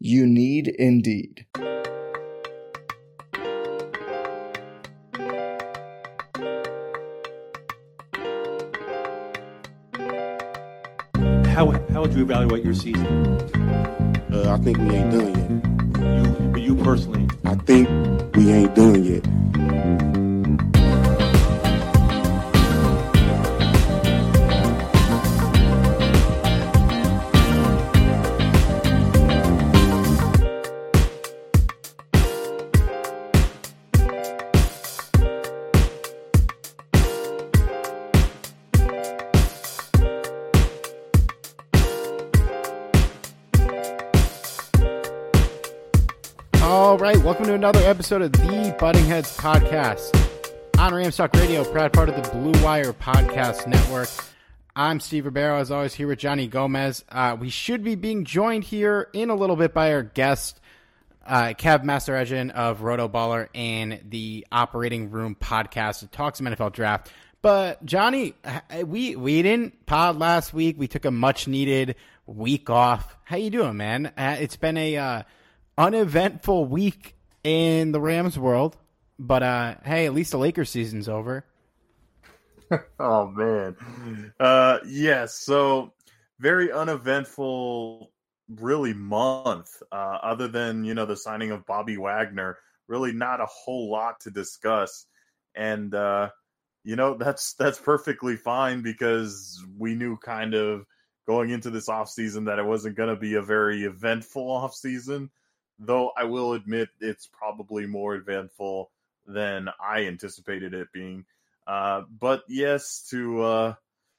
You need Indeed. How, how would you evaluate your season? Uh, I think we ain't done yet. You, you personally, I think we ain't done yet. Another episode of the Butting Heads podcast on Ramstock Radio, proud part of the Blue Wire Podcast Network. I'm Steve Ribeiro, as always, here with Johnny Gomez. Uh, we should be being joined here in a little bit by our guest, uh, Kev Mahserejian of Roto Baller and the Operating Room podcast that talks some NFL draft. But Johnny, we we didn't pod last week. We took a much needed week off. How you doing, man? Uh, it's been a uh, uneventful week in the Rams world, but uh, hey, at least the Lakers season's over. Oh man. Uh yes, so very uneventful really month. Uh other than, you know, the signing of Bobby Wagner, really not a whole lot to discuss. And uh you know, that's that's perfectly fine because we knew kind of going into this offseason that it wasn't going to be a very eventful offseason, though I will admit it's probably more eventful than I anticipated it being. Uh, but yes, to uh,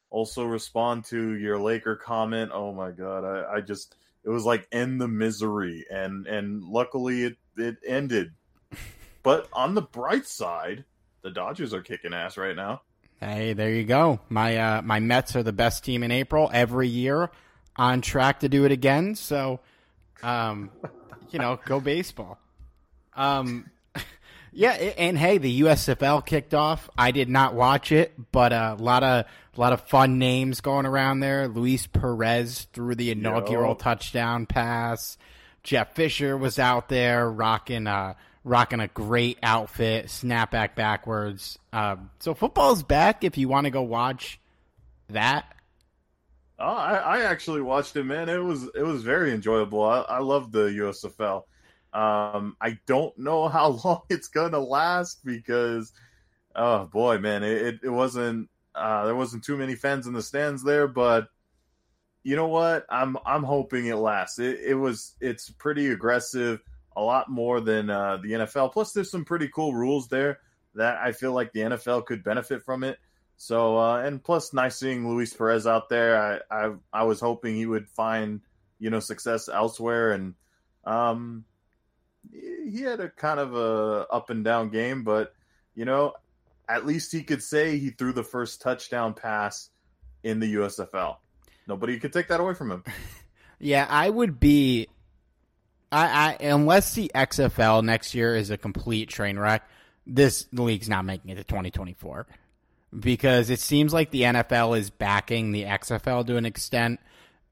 also respond to your Laker comment. Oh my god, I, I just it was like end the misery, and and luckily it it ended. But on the bright side, the Dodgers are kicking ass right now. Hey, there you go. My uh, my Mets are the best team in April every year, on track to do it again. So, um, you know, go baseball. Um, yeah, and hey, the USFL kicked off. I did not watch it, but a lot of a lot of fun names going around there. Luis Perez threw the inaugural Yo. touchdown pass. Jeff Fisher was out there rocking uh rocking a great outfit, snapback backwards. Um, so football's back. If you want to go watch that, Oh, I, I actually watched it, man. It was it was very enjoyable. I, I love the USFL. Um, I don't know how long it's gonna last because, oh boy, man, it it, wasn't uh, there wasn't too many fans in the stands there, but you know what? I'm I'm hoping it lasts. It it was it's pretty aggressive, a lot more than uh, the NFL. Plus, there's some pretty cool rules there that I feel like the NFL could benefit from it. So uh, and plus, nice seeing Luis Perez out there. I, I I was hoping he would find you know success elsewhere, and um, he had a kind of a up and down game, but you know, at least he could say he threw the first touchdown pass in the USFL. Nobody could take that away from him. yeah, I would be. I, I unless the XFL next year is a complete train wreck, this league's not making it to 2024 because it seems like the NFL is backing the XFL to an extent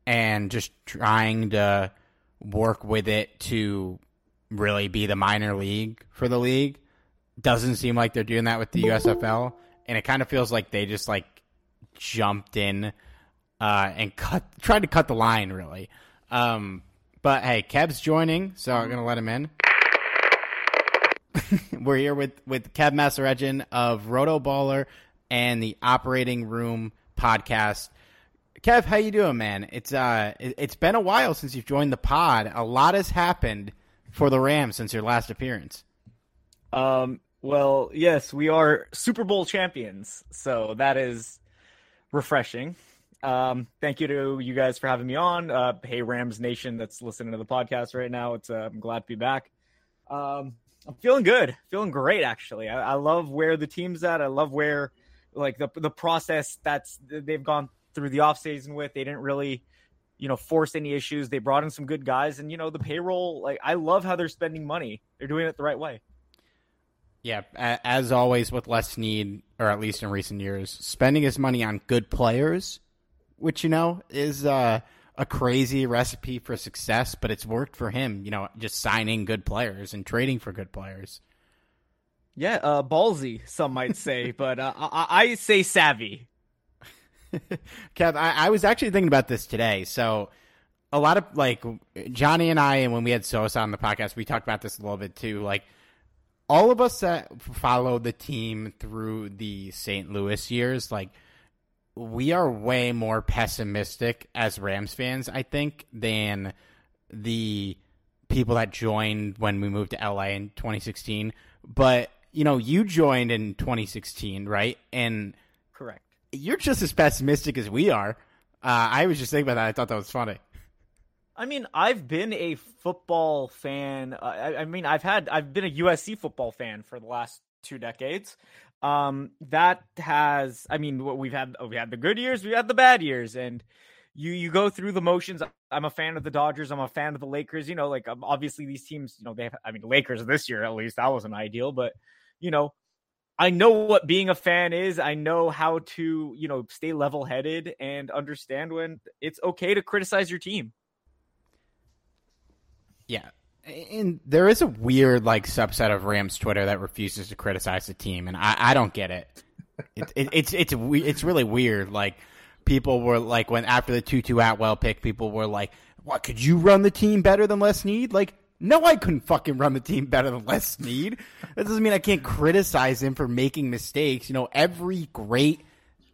and just trying to work with it to really be the minor league for the league. Doesn't seem like they're doing that with the USFL, and it kind of feels like they just like jumped in uh, and cut tried to cut the line really. Um, but hey, Kev's joining, so I'm gonna let him in. We're here with with Kev Mahserejian of Roto Baller and the Operating Room podcast. Kev, how you doing, man? It's uh, it, it's been a while since you've joined the pod. A lot has happened for the Rams since your last appearance. Um, well, yes, we are Super Bowl champions, so that is refreshing. Um, thank you to you guys for having me on. Uh, hey, Rams Nation that's listening to the podcast right now. It's uh, I'm glad to be back. Um, I'm feeling good, feeling great actually. I, I love where the team's at. I love where like the the process that's they've gone through the offseason with. They didn't really, you know, force any issues. They brought in some good guys, and you know the payroll. Like I love how they're spending money. They're doing it the right way. Yeah, as always with Les Snead, or at least in recent years, spending his money on good players, which you know is uh, a crazy recipe for success, but it's worked for him. You know, just signing good players and trading for good players. Yeah, uh, ballsy, some might say, but uh, I-, I, say savvy. Kev, I-, I was actually thinking about this today. So, a lot of like Johnny and I, and when we had Sosa on the podcast, we talked about this a little bit too. Like, all of us that follow the team through the St. Louis years, like we are way more pessimistic as Rams fans, I think, than the people that joined when we moved to LA in 2016. But you know, you joined in 2016, right? And correct, you're just as pessimistic as we are. Uh, I was just thinking about that. I thought that was funny. I mean, I've been a football fan. Uh, I, I, mean, I've had I've been a USC football fan for the last two decades. Um, that has, I mean, we've had we had the good years, we had the bad years, and you you go through the motions. I'm a fan of the Dodgers. I'm a fan of the Lakers. You know, like obviously these teams, you know, they have. I mean, the Lakers this year at least that wasn't ideal, but you know, I know what being a fan is. I know how to, you know, stay level headed and understand when it's okay to criticize your team. Yeah. And there is a weird like subset of Rams Twitter that refuses to criticize the team, and I, I don't get it. it, it it's it's it's really weird. Like people were like when after the Tutu Atwell pick, people were like, "What could you run the team better than Les Snead? Like, no, I couldn't fucking run the team better than Les Snead. That doesn't mean I can't criticize him for making mistakes. You know, every great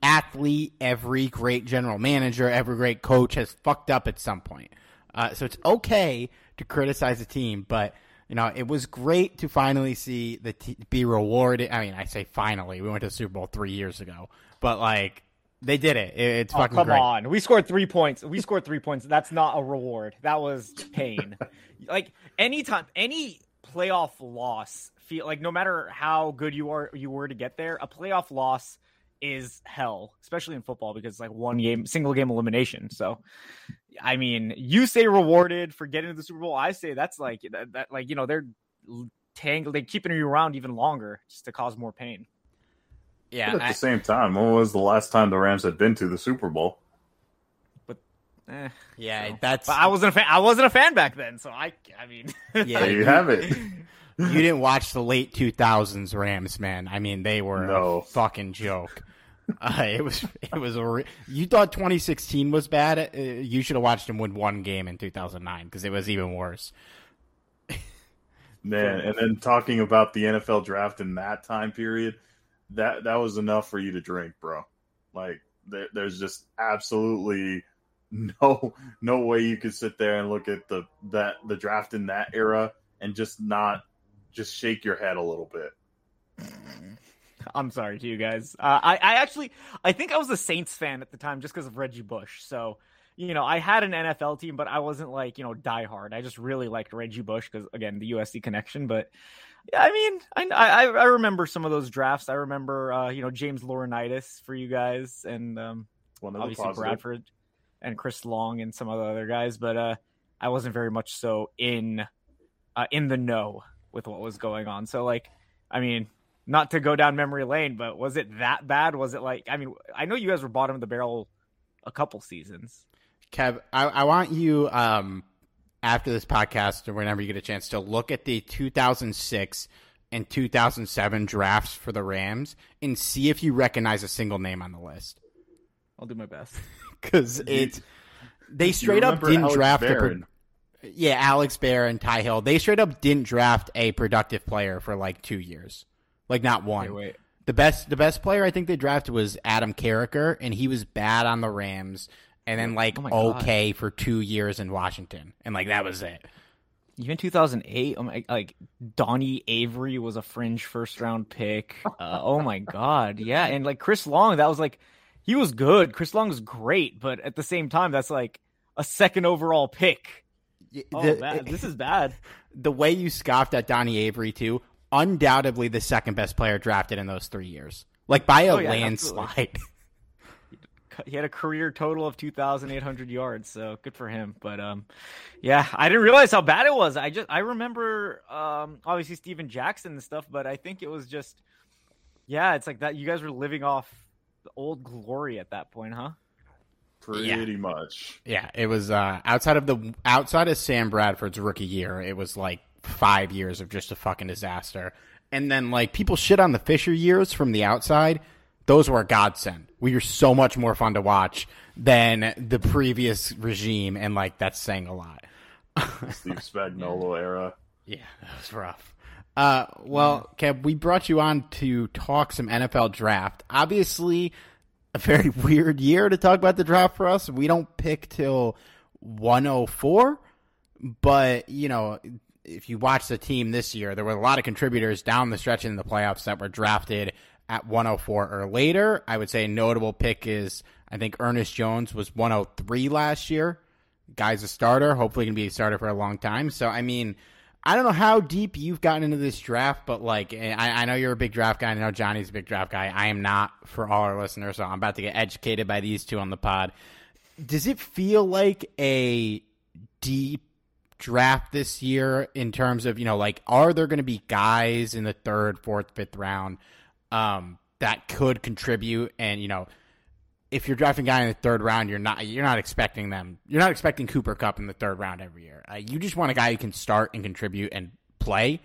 athlete, every great general manager, every great coach has fucked up at some point. Uh, so it's okay to criticize the team, but you know it was great to finally see the t- be rewarded. I mean, I say finally, we went to the Super Bowl three years ago, but like they did it. It's oh, fucking come great. on. We scored three points. We scored three points. That's not a reward. That was pain. like anytime, any playoff loss, feel like no matter how good you are, you were to get there, a playoff loss is hell, especially in football because it's like one game, single game elimination. So, I mean, you say rewarded for getting to the Super Bowl. I say that's like that, that like you know they're tangled, They're keeping you around even longer just to cause more pain. Yeah. But at I, the same time, when was the last time the Rams had been to the Super Bowl? But eh, yeah, so. that's. But I wasn't a fan. I wasn't a fan back then, so I. I mean, yeah, you have it. you didn't watch the late 2000s Rams, man. I mean, they were no. a fucking joke. Uh, it was it was a re- you thought 2016 was bad. Uh, you should have watched them win one game in 2009 because it was even worse. Man, and then talking about the NFL draft in that time period, that that was enough for you to drink, bro. Like there, there's just absolutely no no way you could sit there and look at the that the draft in that era and just not just shake your head a little bit. I'm sorry to you guys. Uh, I I actually I think I was a Saints fan at the time just because of Reggie Bush. So you know I had an NFL team, but I wasn't like you know diehard. I just really liked Reggie Bush because again the USC connection. But yeah, I mean I I, I remember some of those drafts. I remember uh, you know James Laurinaitis for you guys and um, obviously Bradford and Chris Long and some of the other guys. But uh, I wasn't very much so in uh, in the know with what was going on. So like I mean not to go down memory lane, but was it that bad? Was it like I mean, I know you guys were bottom of the barrel a couple seasons. Kev, I, I want you um, after this podcast or whenever you get a chance to look at the 2006 and 2007 drafts for the Rams and see if you recognize a single name on the list. I'll do my best because it's they straight up didn't Alex draft Barron. Yeah, Alex Bear and Tye Hill. They straight up didn't draft a productive player for like two years, like not one. Wait, wait. The best, the best player I think they drafted was Adam Carriker, and he was bad on the Rams, and then like Oh my God. okay for two years in Washington, and like that was it. Even 2008, oh my, like Donnie Avery was a fringe first round pick. Uh, oh my god, yeah, and like Chris Long, that was like he was good. Chris Long was great, but at the same time, that's like a second overall pick. Oh, The- bad. this is bad. the way you scoffed at Donnie Avery too, undoubtedly the second best player drafted in those three years, like by a Oh, yeah, landslide. He had a career total of 2,800 yards, so good for him. But um, yeah, I didn't realize how bad it was. I just I remember um, obviously Steven Jackson and stuff, but I think it was just yeah, it's like that. You guys were living off the old glory at that point, huh? Pretty much. Yeah, it was uh, outside of the outside of Sam Bradford's rookie year. It was like five years of just a fucking disaster. And then like people shit on the Fisher years from the outside. Those were a godsend. We were so much more fun to watch than the previous regime, and like that's saying a lot. Steve Spagnuolo era. Yeah, that was rough. Uh, well, Kev, we brought you on to talk some NFL draft. Obviously, a very weird year to talk about the draft for us. We don't pick till 104, but you know, if you watch the team this year, there were a lot of contributors down the stretch in the playoffs that were drafted at 104 or later. I would say a notable pick is I think Ernest Jones was 103 last year. Guy's a starter, hopefully going to be a starter for a long time. So I mean, I don't know how deep you've gotten into this draft, but like eh, I, I know you're a big draft guy. I know Johnny's a big draft guy. I am not for all our listeners, so I'm about to get educated by these two on the pod. Does it feel like a deep draft this year in terms of you know like are there going to be guys in the third, fourth, fifth round um, that could contribute and you know if you're drafting guy in the third round, you're not you're not expecting them. You're not expecting Cooper Kupp in the third round every year. Uh, you just want a guy who can start and contribute and play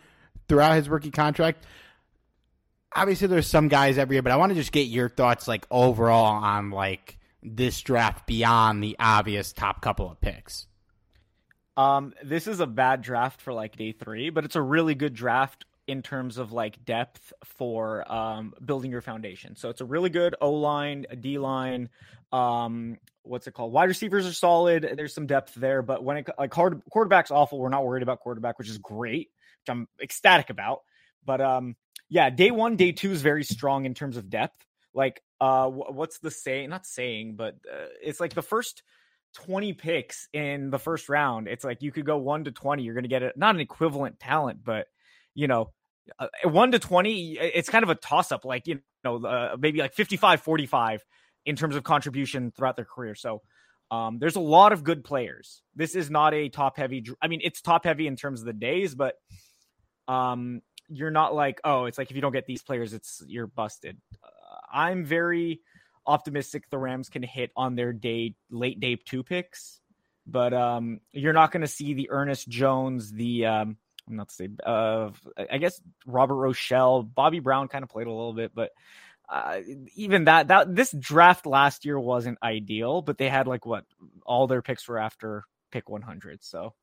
throughout his rookie contract. Obviously, there's some guys every year, but I want to just get your thoughts, like overall, on like this draft beyond the obvious top couple of picks. Um, this is a bad draft for like day three, but it's a really good draft in terms of like depth for um, building your foundation. So it's a really good O line, D line. Um, what's it called? Wide receivers are solid. There's some depth there, but when it like hard, quarterback's awful. We're not worried about quarterback, which is great, which I'm ecstatic about. But um, yeah, day one, day two is very strong in terms of depth. Like, uh, what's the saying? Not saying, but uh, it's like the first 20 picks in the first round. It's like you could go one to 20. You're going to get it, not an equivalent talent, but you know, uh, one to 20, it's kind of a toss up, like, you know, uh, maybe like 55, 45 in terms of contribution throughout their career. So, um, there's a lot of good players. This is not a top heavy. I mean, it's top heavy in terms of the days, but um, you're not like, oh, it's like if you don't get these players, it's you're busted. Uh, I'm very optimistic the Rams can hit on their day late day two picks, but um, you're not going to see the Ernest Jones, the um, I'm not to say, uh, I guess Robert Rochell, Bobby Brown kind of played a little bit, but uh, even that that this draft last year wasn't ideal, but they had like what all their picks were after pick 100. So,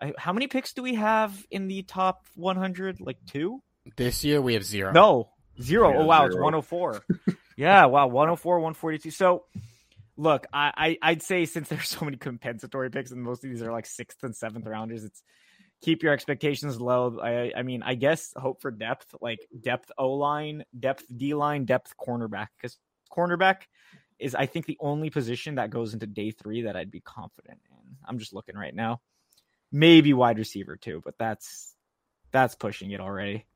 I, how many picks do we have in the top 100? Like two? This year we have zero. No, zero. Yeah, oh wow, it's 104. yeah, wow, 104, 142. So, look, I, I I'd say since there's so many compensatory picks and most of these are like sixth and seventh rounders, it's keep your expectations low. I I mean, I guess hope for depth, like depth O line, depth D line, depth cornerback, because cornerback is I think the only position that goes into day three that I'd be confident in. I'm just looking right now. Maybe wide receiver too, but that's that's pushing it already.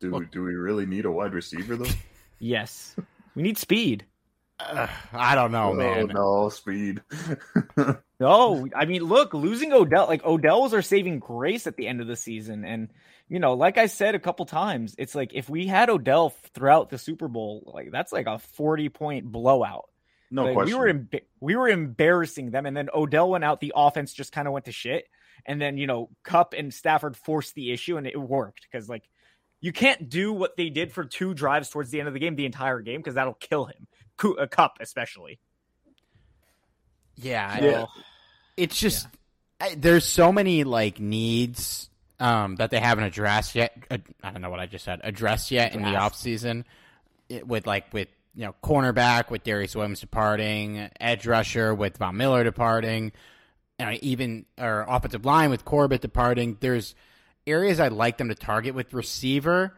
Do we, do we really need a wide receiver though? Yes. We need speed. Ugh, I don't know, oh, man. no speed. No, I mean, look, losing Odell, like Odell was our saving grace at the end of the season. And, you know, like I said a couple times, it's like if we had Odell throughout the Super Bowl, like that's like a 40 point blowout. no Like, question. we were emba- we were embarrassing them, and then Odell went out. The offense just kind of went to shit, and then you know Kupp and Stafford forced the issue, and it worked because like you can't do what they did for two drives towards the end of the game, the entire game, because that'll kill him. Cu- uh, Kupp especially. Yeah, Yeah. It's just I, there's so many like needs um, that they haven't addressed yet. Uh, I don't know what I just said. Addressed yet in the off season with like with you know cornerback with Darious Williams departing, edge rusher with Von Miller departing, and even or offensive line with Corbett departing. There's areas I'd like them to target with receiver.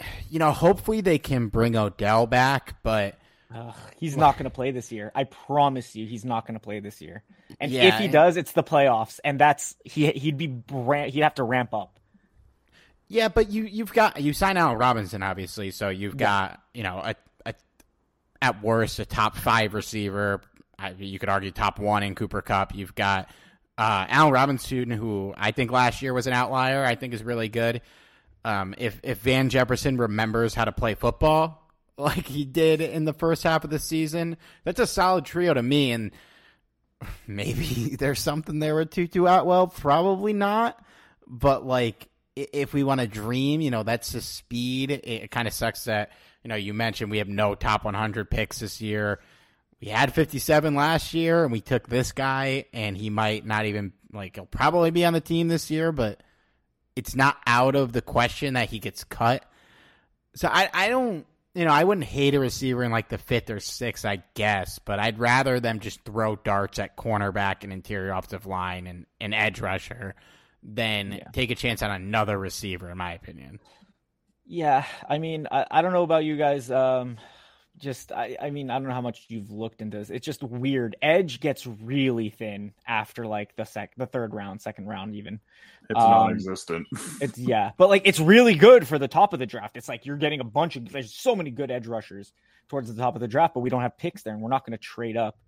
You know, hopefully they can bring Odell back, but Ugh, he's not going to play this year. I promise you, he's not going to play this year. And Yeah, if he does, it's the playoffs, and that's he he'd be he'd have to ramp up. Yeah, but you you've got you sign Allen Robinson obviously, so you've got you know a, a at worst a top five receiver. You could argue top one in Cooper Kupp. You've got uh, Allen Robinson, who I think last year was an outlier. I think is really good. Um, if if Van Jefferson remembers how to play football like he did in the first half of the season, that's a solid trio to me. And maybe there's something there with Tutu Atwell. Probably not, but like if we want to dream, you know, that's the speed. It, kind of sucks that you know you mentioned we have no top 100 picks this year. We had 57 last year, and we took this guy, and he might not even like he'll probably be on the team this year, but it's not out of the question that he gets cut. So I I don't you know I wouldn't hate a receiver in like the fifth or sixth I guess, but I'd rather them just throw darts at cornerback and interior offensive line and, and edge rusher than Yeah. take a chance on another receiver in my opinion. Yeah, I mean, I, I don't know about you guys. Um, just I, I mean, I don't know how much you've looked into this. It's just weird. Edge gets really thin after like the sec, the third round, second round, even. It's Um, non-existent. It's yeah, but like it's really good for the top of the draft. It's like you're getting a bunch of there's so many good edge rushers towards the top of the draft, but we don't have picks there, and we're not going to trade up.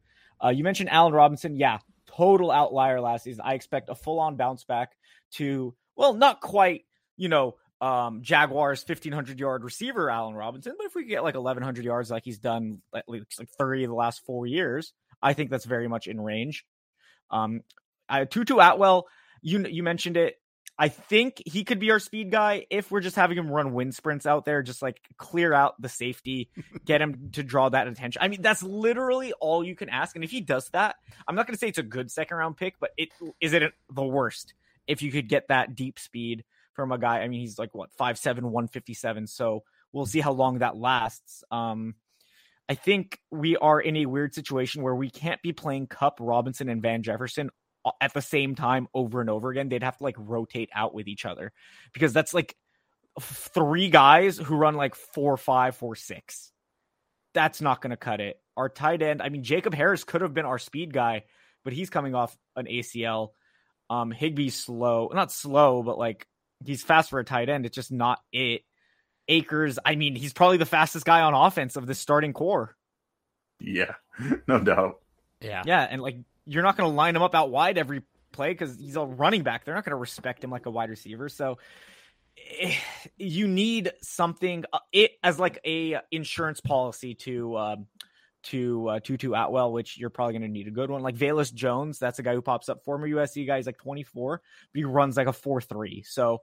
Uh, you mentioned Allen Robinson, yeah, total outlier last season. I expect a full on bounce back to well, not quite, you know, um, Jaguars 1500 yard receiver Allen Robinson, but if we get like 1100 yards like he's done at least like 30 of the last four years, I think that's very much in range. Um, I, Tutu Atwell, you you mentioned it. I think he could be our speed guy if we're just having him run wind sprints out there, just like clear out the safety, get him to draw that attention. I mean, that's literally all you can ask. And if he does that, I'm not going to say it's a good second round pick, but it is it the worst if you could get that deep speed from a guy. I mean, he's like what 5'7, 157. So we'll see how long that lasts. Um, I think we are in a weird situation where we can't be playing Kupp, Robinson, and Van Jefferson at the same time over and over again. They'd have to like rotate out with each other because that's like three guys who run like four, five, four, six. That's not going to cut it. Our tight end, I mean, Jacob Harris could have been our speed guy, but he's coming off an ACL. Um, Higbee's slow, not slow, but like he's fast for a tight end. It's just not it. Akers, I mean, he's probably the fastest guy on offense of the starting core. Yeah, no doubt. Yeah. Yeah, and like you're not going to line him up out wide every play because he's a running back. They're not going to respect him like a wide receiver. So eh, you need something uh, it as like a insurance policy to um, to uh, Tutu Atwell, which you're probably going to need a good one. Like Velus Jones, that's a guy who pops up, former USC guy. He's like 24, but he runs like a 4 3. So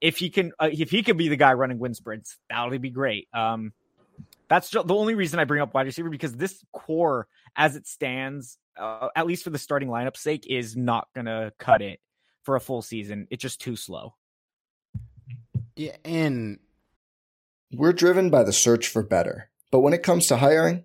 if he can, uh, if he could be the guy running wind sprints, that would be great. Um, that's the only reason I bring up wide receiver because this core, as it stands, uh, at least for the starting lineup sake, is not going to cut it for a full season. It's just too slow. Yeah, and We're driven by the search for better. But when it comes to hiring,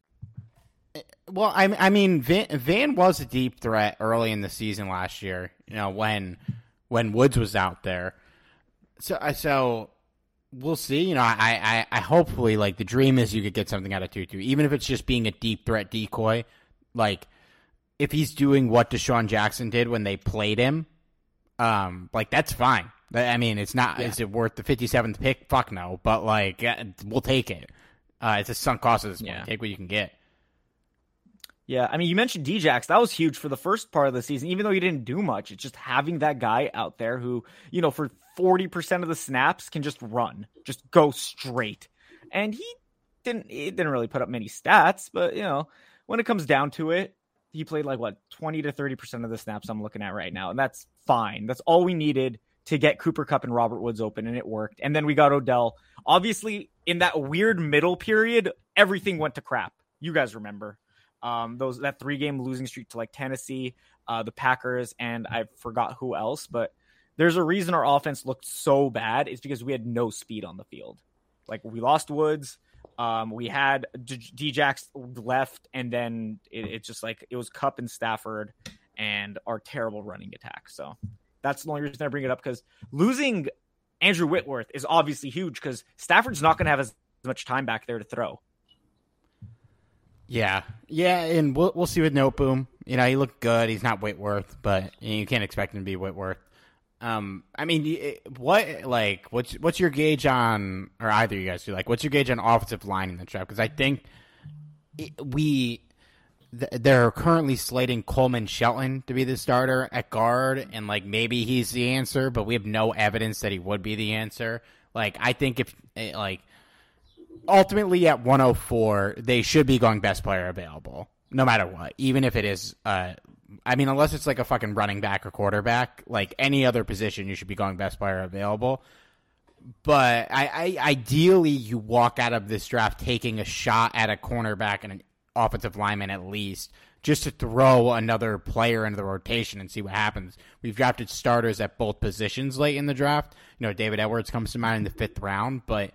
Well, I, I mean, Van, Van was a deep threat early in the season last year. You know, when when Woods was out there. So, so we'll see. You know, I, I, I hopefully like the dream is you could get something out of Tutu, even if it's just being a deep threat decoy. Like if he's doing what DeSean Jackson did when they played him, um, like that's fine. I mean, it's not. Yeah. Is it worth the fifty seventh pick? Fuck no. But like, we'll take it. Uh, it's a sunk cost at this point. Yeah. Take what you can get. Yeah, I mean, you mentioned Djax. That was huge for the first part of the season, even though he didn't do much. It's just having that guy out there who, you know, for 40% of the snaps can just run, just go straight. And he didn't he didn't really put up many stats, but you know, when it comes down to it, he played like what 20 to 30% of the snaps I'm looking at right now, and that's fine. That's all we needed to get Cooper Kupp and Robert Woods open, and it worked. And then we got Odell. Obviously, in that weird middle period, everything went to crap. You guys remember um, those that three game losing streak to like Tennessee, uh, the Packers, and I forgot who else, but there's a reason our offense looked so bad. It's because we had no speed on the field. Like we lost Woods, um, we had Djax left, and then it, it's just like it was Kupp and Stafford and our terrible running attack. So that's the only reason I bring it up because losing Andrew Whitworth is obviously huge because Stafford's not going to have as much time back there to throw. Yeah, yeah, and we'll we'll see with Noteboom. You know, he looked good. He's not Whitworth, but you can't expect him to be Whitworth. Um, I mean, what like what's what's your gauge on, or either you guys do like what's your gauge on offensive line in the draft? Because I think we they're currently slating Coleman Shelton to be the starter at guard, and like maybe he's the answer, but we have no evidence that he would be the answer. Like I think if eh, like ultimately at 104, they should be going best player available, no matter what, even if it is uh, I mean, unless it's like a fucking running back or quarterback, like any other position, you should be going best player available. But I, I ideally, you walk out of this draft taking a shot at a cornerback and an offensive lineman at least, just to throw another player into the rotation and see what happens. We've drafted starters at both positions late in the draft. You know, David Edwards comes to mind in the fifth round, but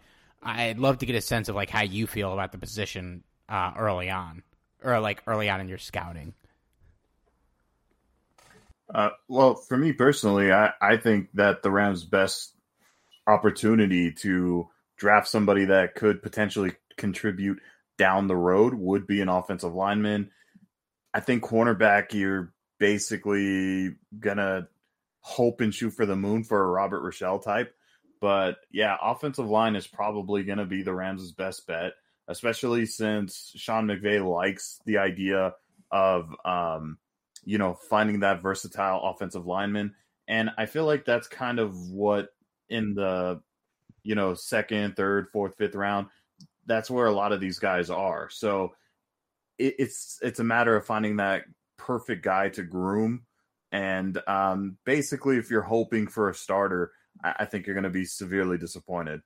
I'd love to get a sense of like how you feel about the position uh, early on, or like early on in your scouting. Uh, well, for me personally, I, I think that the Rams' best opportunity to draft somebody that could potentially contribute down the road would be an offensive lineman. I think cornerback, you're basically gonna hope and shoot for the moon for a Robert Rochell type. But yeah, offensive line is probably gonna be the Rams' best bet, especially since Sean McVay likes the idea of um, you know, finding that versatile offensive lineman. And I feel like that's kind of what in the, you know, second, third, fourth, fifth round, that's where a lot of these guys are. So it, it's it's a matter of finding that perfect guy to groom. And um, basically, if you're hoping for a starter, I, I think you're going to be severely disappointed.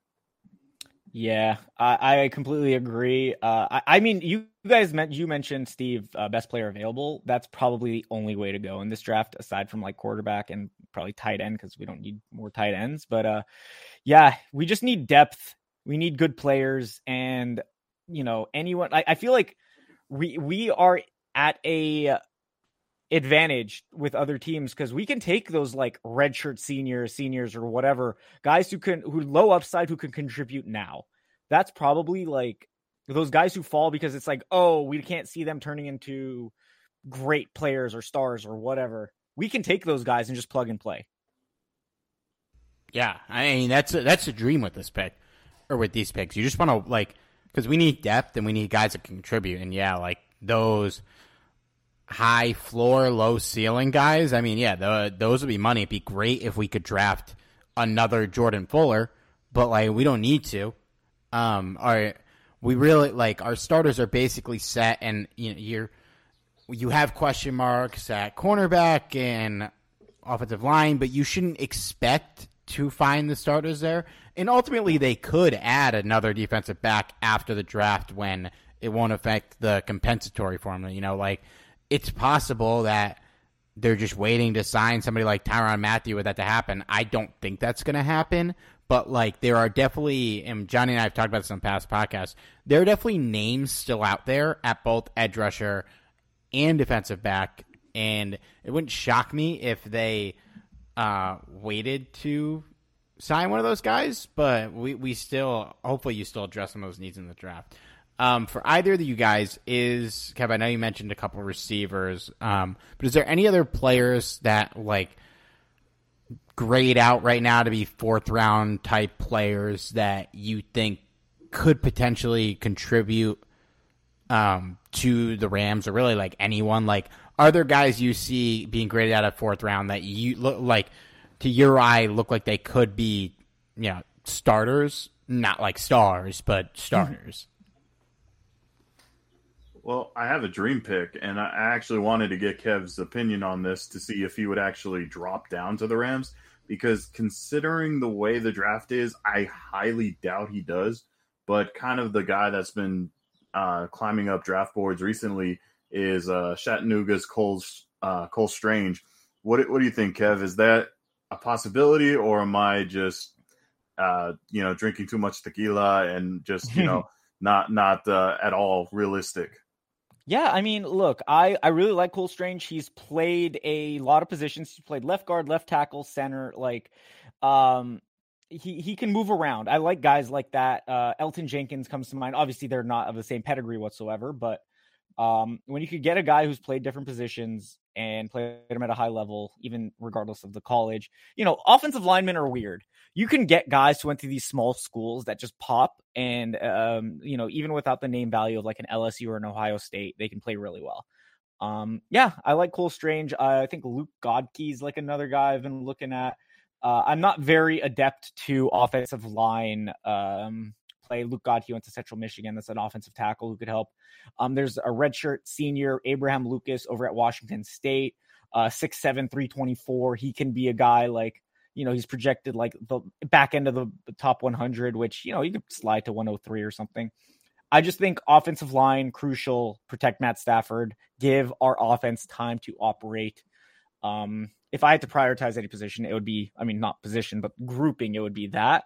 Yeah, I, I completely agree. Uh, I, I, mean, you guys meant you mentioned Steve, uh, best player available. That's probably the only way to go in this draft, aside from like quarterback and probably tight end because we don't need more tight ends. But uh, yeah, we just need depth. We need good players, and you know, anyone. I, I feel like we we are at a advantage with other teams because we can take those like redshirt seniors, seniors, or whatever guys who can who low upside who can contribute now. That's probably like those guys who fall because it's like, oh, we can't see them turning into great players or stars or whatever. We can take those guys and just plug and play. Yeah, I mean that's a, that's a dream with this pick or with these picks. You just want to like because we need depth and we need guys that contribute. And yeah, like those high floor, low ceiling guys, I mean, yeah, the, those would be money. It'd be great if we could draft another Jordan Fuller, but like we don't need to. Um, our we really like our starters are basically set, and you know you're you have question marks at cornerback and offensive line, but you shouldn't expect to find the starters there. And ultimately, they could add another defensive back after the draft when it won't affect the compensatory formula. You know, like it's possible that they're just waiting to sign somebody like Tyrann Mathieu with that to happen. I don't think that's going to happen, but like there are definitely, and Johnny and I have talked about this on past podcasts, there are definitely names still out there at both edge rusher and defensive back, and it wouldn't shock me if they uh, waited to sign one of those guys, but we, we still hopefully you still address some of those needs in the draft. Um, for either of you guys, is Kev? I know you mentioned a couple receivers, um, but is there any other players that like grade out right now to be fourth round type players that you think could potentially contribute um, to the Rams, or really like anyone? Like, are there guys you see being graded out of fourth round that you look like to your eye look like they could be, you know, starters? Not like stars, but starters. Well, I have a dream pick, and I actually wanted to get Kev's opinion on this to see if he would actually drop down to the Rams. Because considering the way the draft is, I highly doubt he does. But kind of the guy that's been uh, climbing up draft boards recently is uh, Chattanooga's Cole uh, Cole Strange. What what do you think, Kev? Is that a possibility, or am I just uh, you know drinking too much tequila and just you know not not uh, at all realistic? Yeah, I mean, look, I, I really like Cole Strange. He's played a lot of positions. He's played left guard, left tackle, center. Like, um, he he can move around. I like guys like that. Uh, Elgton Jenkins comes to mind. Obviously, they're not of the same pedigree whatsoever, but um, when you could get a guy who's played different positions and played them at a high level, even regardless of the college, you know, offensive linemen are weird. You can get guys who went to these small schools that just pop, and um, you know, even without the name value of like an LSU or an Ohio State, they can play really well. Um, yeah, I like Cole Strange. Uh, I think Luke Goedeke like another guy I've been looking at. Uh, I'm not very adept to offensive line um, play. Luke Goedeke went to Central Michigan. That's an offensive tackle who could help. Um, there's a redshirt senior, Abraham Lucas, over at Washington State, uh, 6'7, 324. He can be a guy like, you know, he's projected like the back end of the, the top 100, which, you know, you could slide to 103 or something. I just think offensive line crucial. Protect Matt Stafford. Give our offense time to operate. Um, if I had to prioritize any position, it would be, I mean, not position, but grouping, it would be that.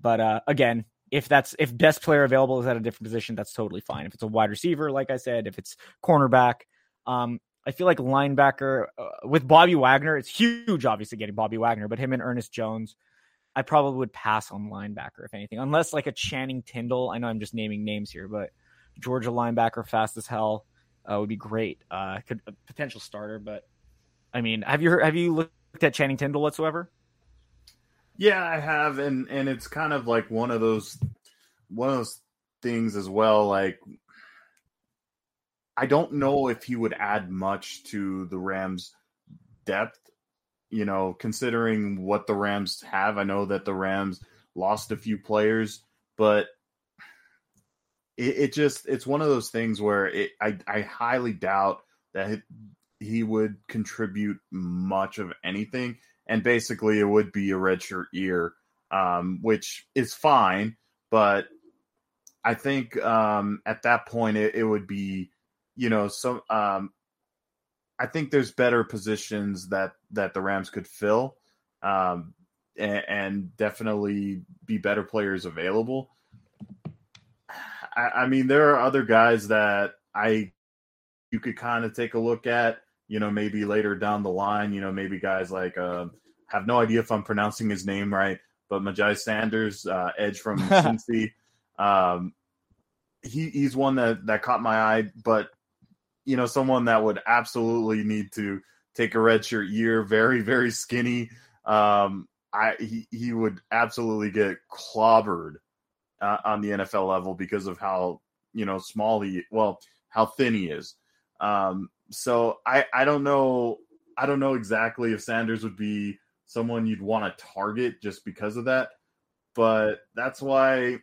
But uh, again, if that's if best player available is at a different position, that's totally fine. If it's a wide receiver, like I said, if it's cornerback, um, I feel like linebacker uh, with Bobby Wagner, it's huge, obviously getting Bobby Wagner, but him and Ernest Jones, I probably would pass on linebacker if anything, unless like a Channing Tindall. I know I'm just naming names here, but Georgia linebacker, fast as hell, uh, would be great. Uh, could a potential starter, but I mean, have you heard, have you looked at Channing Tindall whatsoever? Yeah, I have, and and it's kind of like one of those one of those things as well. Like, I don't know if he would add much to the Rams' depth. You know, considering what the Rams have, I know that the Rams lost a few players, but it, it just it's one of those things where it I I highly doubt that he would contribute much of anything and basically it would be a redshirt year, um, which is fine. But I think um, at that point it, it, would be, you know, some. Um, I think there's better positions that that the Rams could fill, um, and, and, definitely be better players available. I, I mean, there are other guys that I you could kind of take a look at you know, maybe later down the line, you know, maybe guys like uh, have no idea if I'm pronouncing his name right, but Myjai Sanders, uh, edge from Cincy, um, he he's one that that caught my eye, but you know, someone that would absolutely need to take a redshirt year, very very skinny. Um, I he he would absolutely get clobbered uh, on the NFL level because of how you know small he well how thin he is. Um, so I I don't know I don't know exactly if Sanders would be someone you'd want to target just because of that. But that's why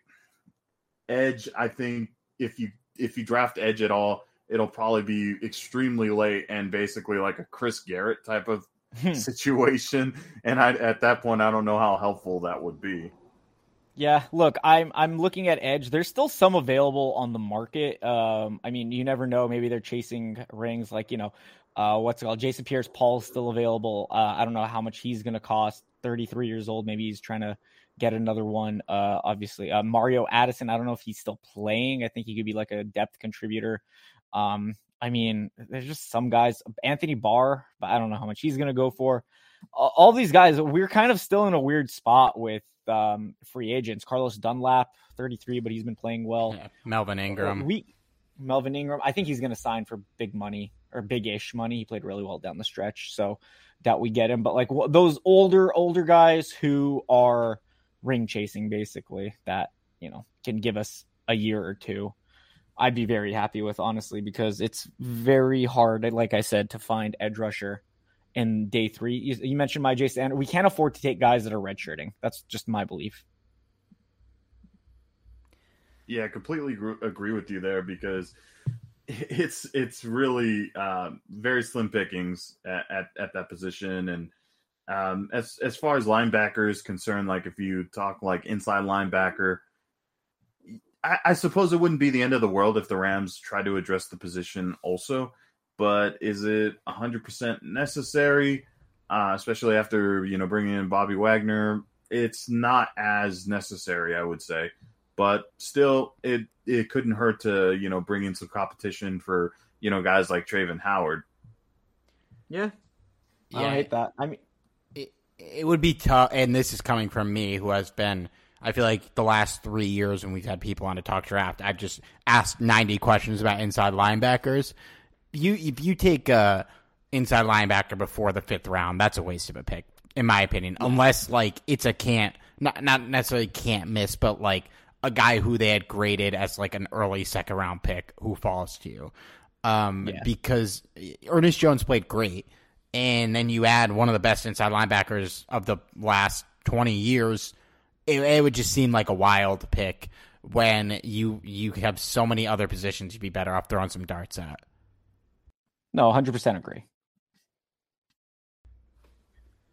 Edge, I think if you if you draft Edge at all, it'll probably be extremely late and basically like a Chris Garrett type of hmm. situation. And I at that point I don't know how helpful that would be. Yeah, look, I'm I'm looking at Edge. There's still some available on the market. Um, I mean, you never know. Maybe they're chasing rings, like you know, uh, what's it called? Jason Pierre-Paul's still available. Uh, I don't know how much he's going to cost. 33 years old. Maybe he's trying to get another one. Uh, obviously, uh, Mario Addison. I don't know if he's still playing. I think he could be like a depth contributor. Um, I mean, there's just some guys. Anthony Barr, but I don't know how much he's going to go for. all these guys, we're kind of still in a weird spot with um, free agents. Carlos Dunlap, 33, but he's been playing well. Yeah, Melvin Ingram. We Melvin Ingram, I think he's going to sign for big money or big-ish money. He played really well down the stretch, so doubt we get him. But like those older older guys who are ring chasing, basically, that you know can give us a year or two. I'd be very happy with honestly because it's very hard, like I said, to find edge rusher in day three. You, you mentioned my Jason. We can't afford to take guys that are redshirting. That's just my belief. Yeah, completely agree with you there because it's it's really um, very slim pickings at, at, at that position and um, as as far as linebackers concerned like if you talk like inside linebacker I, I, suppose it wouldn't be the end of the world if the rams try to address the position also but is it 100% necessary uh, especially after you know bringing in bobby wagner it's not as necessary i would say but still, it it couldn't hurt to you know bring in some competition for you know guys like Travin Howard. Yeah, yeah. I hate that. I mean, it it would be tough, and this is coming from me, who has been. I feel like the last three years when we've had people on to talk draft, I've just asked ninety questions about inside linebackers. You if you take a inside linebacker before the fifth round, that's a waste of a pick, in my opinion. Unless like it's a can't not not necessarily can't miss, but like a guy who they had graded as like an early second round pick who falls to you. Um, yeah. because Ernest Jones played great, and then you add one of the best inside linebackers of the last twenty years, it, it would just seem like a wild pick when you you have so many other positions you'd be better off throwing some darts at. No, hundred percent agree.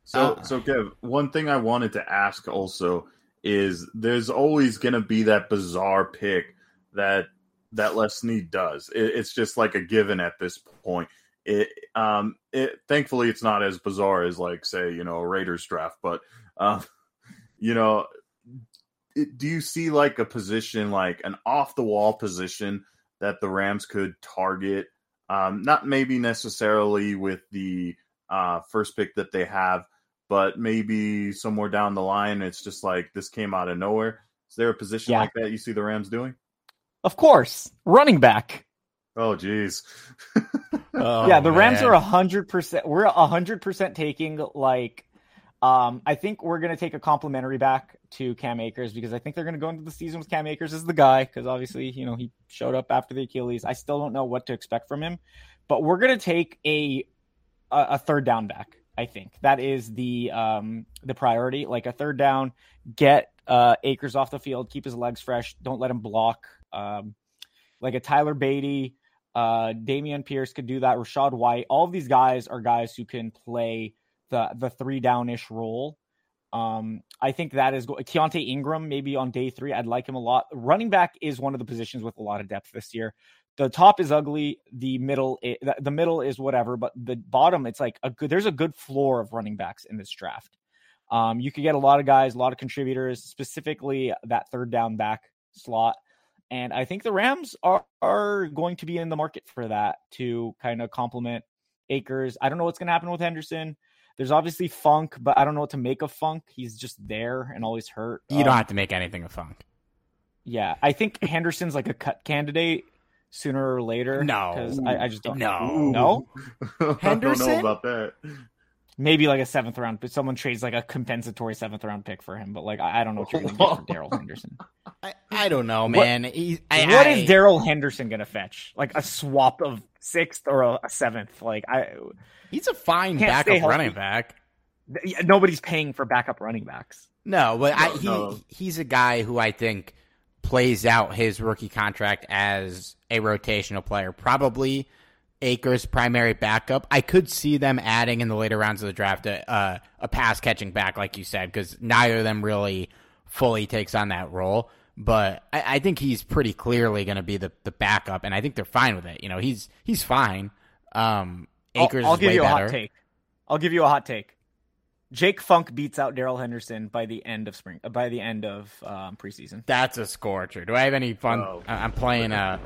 So, uh, so Kev, one thing I wanted to ask also is there's always going to be that bizarre pick that that Les Snead does. It, it's just like a given at this point. It um it thankfully it's not as bizarre as like say you know a Raiders draft, but um you know it, do you see like a position like an off the wall position that the Rams could target? Um, not maybe necessarily with the uh, first pick that they have, but maybe somewhere down the line, it's just like this came out of nowhere. Is there a position yeah. like that you see the Rams doing? Of course, running back. Oh, geez. oh, yeah, the Rams man. are hundred percent. We're hundred percent taking like. Um, I think we're gonna take a complimentary back to Cam Akers because I think they're gonna go into the season with Cam Akers as the guy because obviously you know he showed up after the Achilles. I still don't know what to expect from him, but we're gonna take a a, a third down back. I think that is the um, the priority. Like a third down, get uh, Akers off the field, keep his legs fresh, don't let him block. Um, like a Tyler Badie, uh, Dameon Pierce could do that. Rachaad White, all of these guys are guys who can play the the three down ish role. Um, I think that is Keaontay Ingram maybe on day three. I'd like him a lot. Running back is one of the positions with a lot of depth this year. The top is ugly the middle the middle is whatever but the bottom it's like a good there's a good floor of running backs in this draft. Um, you could get a lot of guys a lot of contributors specifically that third down back slot. And i think the rams are are going to be in the market for that to kind of complement akers. I don't know what's going to happen with henderson there's obviously funk but i don't know what to make of funk he's just there and always hurt you don't um, have to make anything of funk yeah i think henderson's like a cut candidate sooner or later. No, because I, I, just don't. No, no. Henderson. I don't know about that. Maybe like a seventh round, but someone trades like a compensatory seventh round pick for him. But like, I, I don't know what you're going to get for Darrell Henderson. I, I don't know, man. What, he, I, what is Darrell Henderson going to fetch? Like a swap of sixth or a, a seventh? Like I, he's a fine backup running back. Nobody's paying for backup running backs. No, but no, I, he no. he's a guy who I think plays out his rookie contract as a rotational player. Probably Akers' primary backup. I could see them adding in the later rounds of the draft a, uh, a pass catching back, like you said, because neither of them really fully takes on that role. But I, I think he's pretty clearly going to be the, the backup, and I think they're fine with it. You know, he's he's fine. Um, Akers I'll, I'll give you better. a hot take. I'll give you a hot take. Jake Funk beats out Darrell Henderson by the end of spring, uh, by the end of um, preseason. That's a scorcher. Do I have any fun? Oh. I'm playing a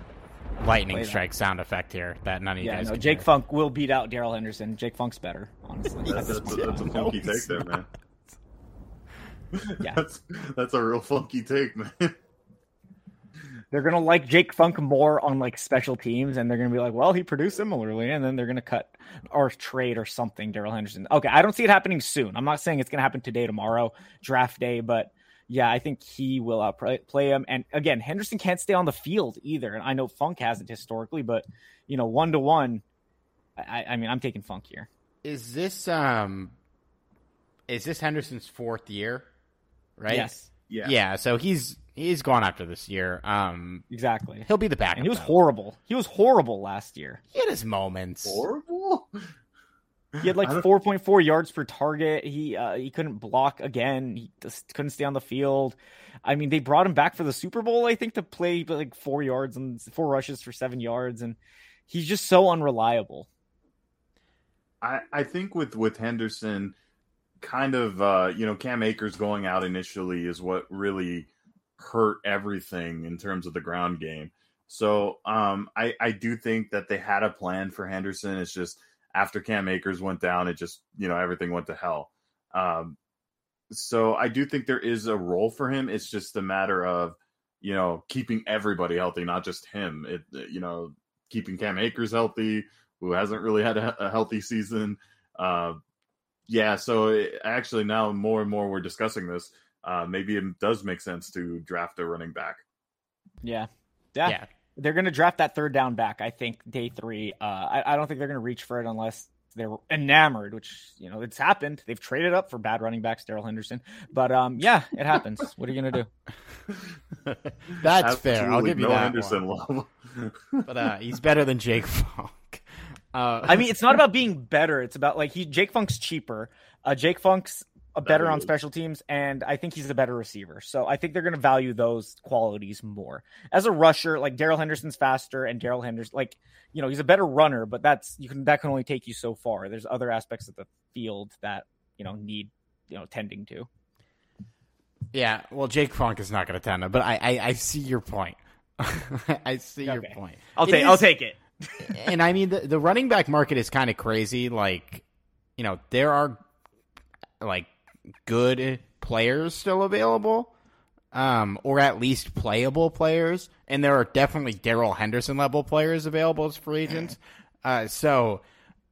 lightning Play that. strike sound effect here that none of you Yeah, guys. no, can Jake hear. Funk will beat out Darrell Henderson. Jake Funk's better, honestly. at That's, that's, a, that's a funky take there, man. Yeah. That's that's a real funky take, man. they're gonna like Jake Funk more on like special teams, and they're gonna be like, well, he produced similarly, and then they're gonna cut or trade or something. Darrell Henderson. Okay, I don't see it happening soon. I'm not saying it's gonna happen today, tomorrow, draft day, but yeah, I think he will outplay play him. And again, Henderson can't stay on the field either. And I know Funk hasn't historically, but you know, one to one, I, I mean, I'm taking Funk here. Is this um, is this Henderson's fourth year? Right. Yes, Yeah. Yeah. So he's he's gone after this year. Um, exactly. he'll be the backup. And he was though. horrible. He was horrible last year. He had his moments. Horrible. He had like 4.4 yards per target. He uh, he couldn't block again. He just couldn't stay on the field. I mean, they brought him back for the Super Bowl, I think, to play like four yards and four rushes for seven yards, and he's just so unreliable. I, I think with with Henderson, kind of uh, you know Cam Akers going out initially is what really hurt everything in terms of the ground game. So um, I I do think that they had a plan for Henderson. It's just after Cam Akers went down, it just you know everything went to hell. Um, so I do think there is a role for him. It's just a matter of you know keeping everybody healthy, not just him. It you know keeping Cam Akers healthy, who hasn't really had a, a healthy season. Uh, yeah, so it, actually now more and more we're discussing this. Uh, maybe it does make sense to draft a running back. Yeah. Yeah. Yeah. They're going to draft that third down back, I think, day three. Uh, I, I don't think they're going to reach for it unless they're enamored, which, you know, it's happened. They've traded up for bad running backs, Darrell Henderson. But um, yeah, it happens. what are you going to do? That's fair. I'll give you no that. Henderson one. love. But uh, he's better than Jake Funk. Uh, I mean, it's not about being better. It's about like he Jake Funk's cheaper. Uh, Jake Funk's a better on special teams, and I think he's a better receiver. So I think they're going to value those qualities more. As a rusher, like Darrell Henderson's faster, and Darrell Henderson, like you know, he's a better runner, but that's you can that can only take you so far. There's other aspects of the field that you know need you know tending to. yeah. Well, Jake Funk is not going to tend to, but I, I, I see your point. I see your point. I'll It take I'll take it. and I mean the the running back market is kind of crazy. Like, you know, there are like good players still available, um, or at least playable players, and there are definitely Darrell Henderson level players available as free agents. Uh, so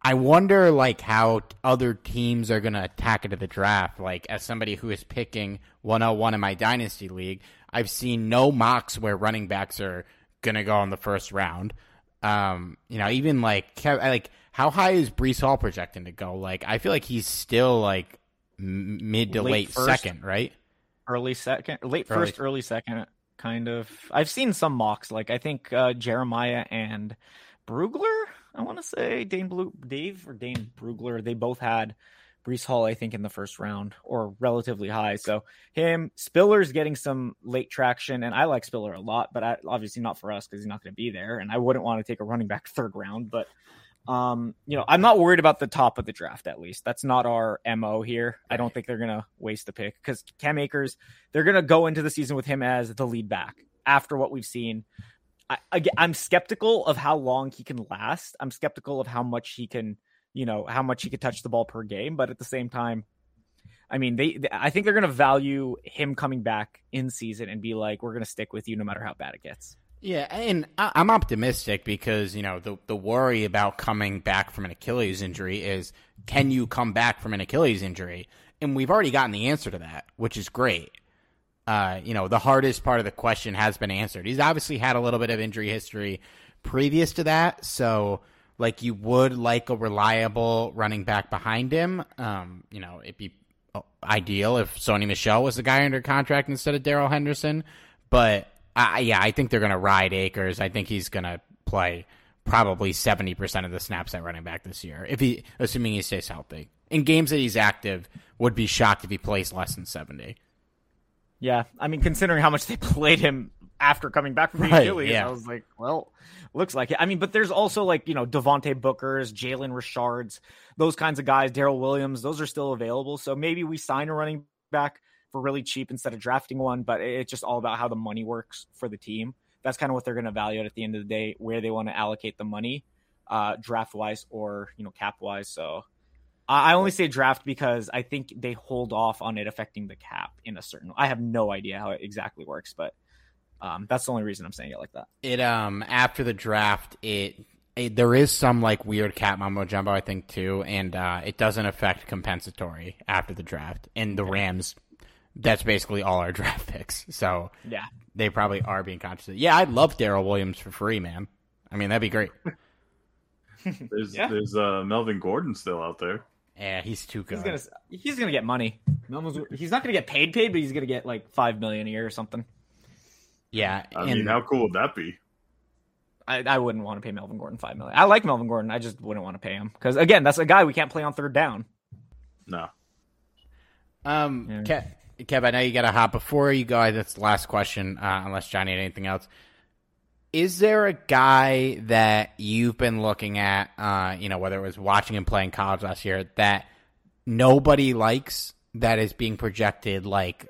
I wonder like how other teams are gonna attack into the draft. Like as somebody who is picking 101 in my dynasty league, I've seen no mocks where running backs are gonna go in the first round. Um, you know, even like like how high is Breece Hall projecting to go? Like I feel like he's still like mid to Late late, first? second, right? Early second, late Early- first, early second, kind of. I've seen some mocks. Like I think uh, Jeremiah and Brugler. I want to say Dane Blue, Dave or Dane Brugler. They both had Breece Hall, I think, in the first round or relatively high. So him, Spiller's getting some late traction, and I like Spiller a lot, but I, obviously not for us because he's not going to be there, and I wouldn't want to take a running back third round. But um, you know, I'm not worried about the top of the draft. At least that's not our mo here. I don't think they're going to waste the pick because Cam Akers, they're going to go into the season with him as the lead back after what we've seen. I, I, I'm skeptical of how long he can last. I'm skeptical of how much he can, you know, how much he could touch the ball per game. But at the same time, I mean, they, they- I think they're going to value him coming back in season and be like, we're going to stick with you no matter how bad it gets. Yeah, and I'm optimistic because you know the the worry about coming back from an Achilles injury is can you come back from an Achilles injury? And we've already gotten the answer to that, which is great. Uh, you know, the hardest part of the question has been answered. He's obviously had a little bit of injury history previous to that, so like you would like a reliable running back behind him. Um, you know, it'd be uh, ideal if Sony Michel was the guy under contract instead of Darrell Henderson, but I yeah, I think they're going to ride Akers. I think he's going to play probably 70% of the snaps at running back this year, if he, assuming he stays healthy. In games that he's active, would be shocked if he plays less than 70. Yeah, I mean, considering how much they played him after coming back from the Right, Achilles, yeah. I was like, well, looks like it. I mean, but there's also like you know Devontae Booker's, Jalen Richards, those kinds of guys, Darrel Williams, those are still available. So maybe we sign a running back for really cheap instead of drafting one. But it's just all about how the money works for the team. that's kind of what they're going to evaluate at the end of the day, where they want to allocate the money, uh, draft wise or you know cap wise. So I I only say draft because I think they hold off on it affecting the cap in a certain. I have no idea how it exactly works, but um, that's the only reason I'm saying it like that. It um after the draft, it, it there is some like weird cap mumbo jumbo I think too, and uh, it doesn't affect compensatory after the draft. And the Rams, that's basically all our draft picks, so Yeah, they probably are being conscious. Of, yeah, I'd love Darrel Williams for free, man. I mean, that'd be great. There's Yeah. there's uh, Melvin Gordon still out there. Yeah, he's too good. he's gonna he's gonna get money. Melvin's- He's not gonna get paid paid, but he's gonna get like five million a year or something. Yeah, I and mean, how cool would that be? I, I wouldn't want to pay Melvin Gordon five million. I like Melvin Gordon. I just wouldn't want to pay him because again, that's a guy we can't play on third down. No. Um, Yeah. Kev, Kev, I know you got to hop before you go. That's the last question, uh, unless Johnny had anything else. Is there a guy that you've been looking at, uh, you know, whether it was watching him play in college last year, that nobody likes, that is being projected like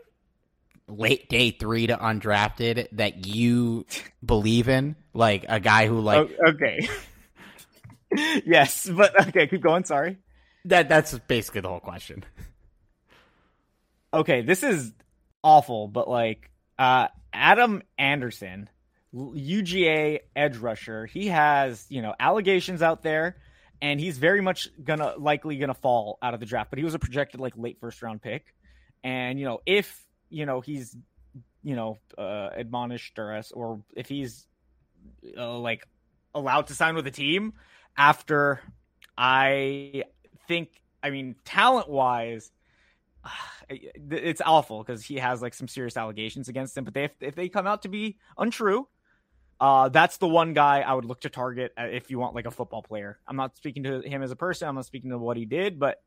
late day three to undrafted, that you believe in, like a guy who like O- okay. yes, but okay, keep going. Sorry. that? That's basically the whole question. Okay, this is awful, but like uh Adam Anderson, UGA edge rusher, he has, you know, allegations out there and he's very much gonna likely gonna fall out of the draft, but he was a projected like late first round pick. And you know, if you know he's you know uh admonished or us or if he's uh, like allowed to sign with a team after I think I mean talent wise it's awful because he has like some serious allegations against him. But they, if, if they come out to be untrue, uh, that's the one guy I would look to target uh, if you want like a football player. I'm not speaking to him as a person. I'm not speaking to what he did, but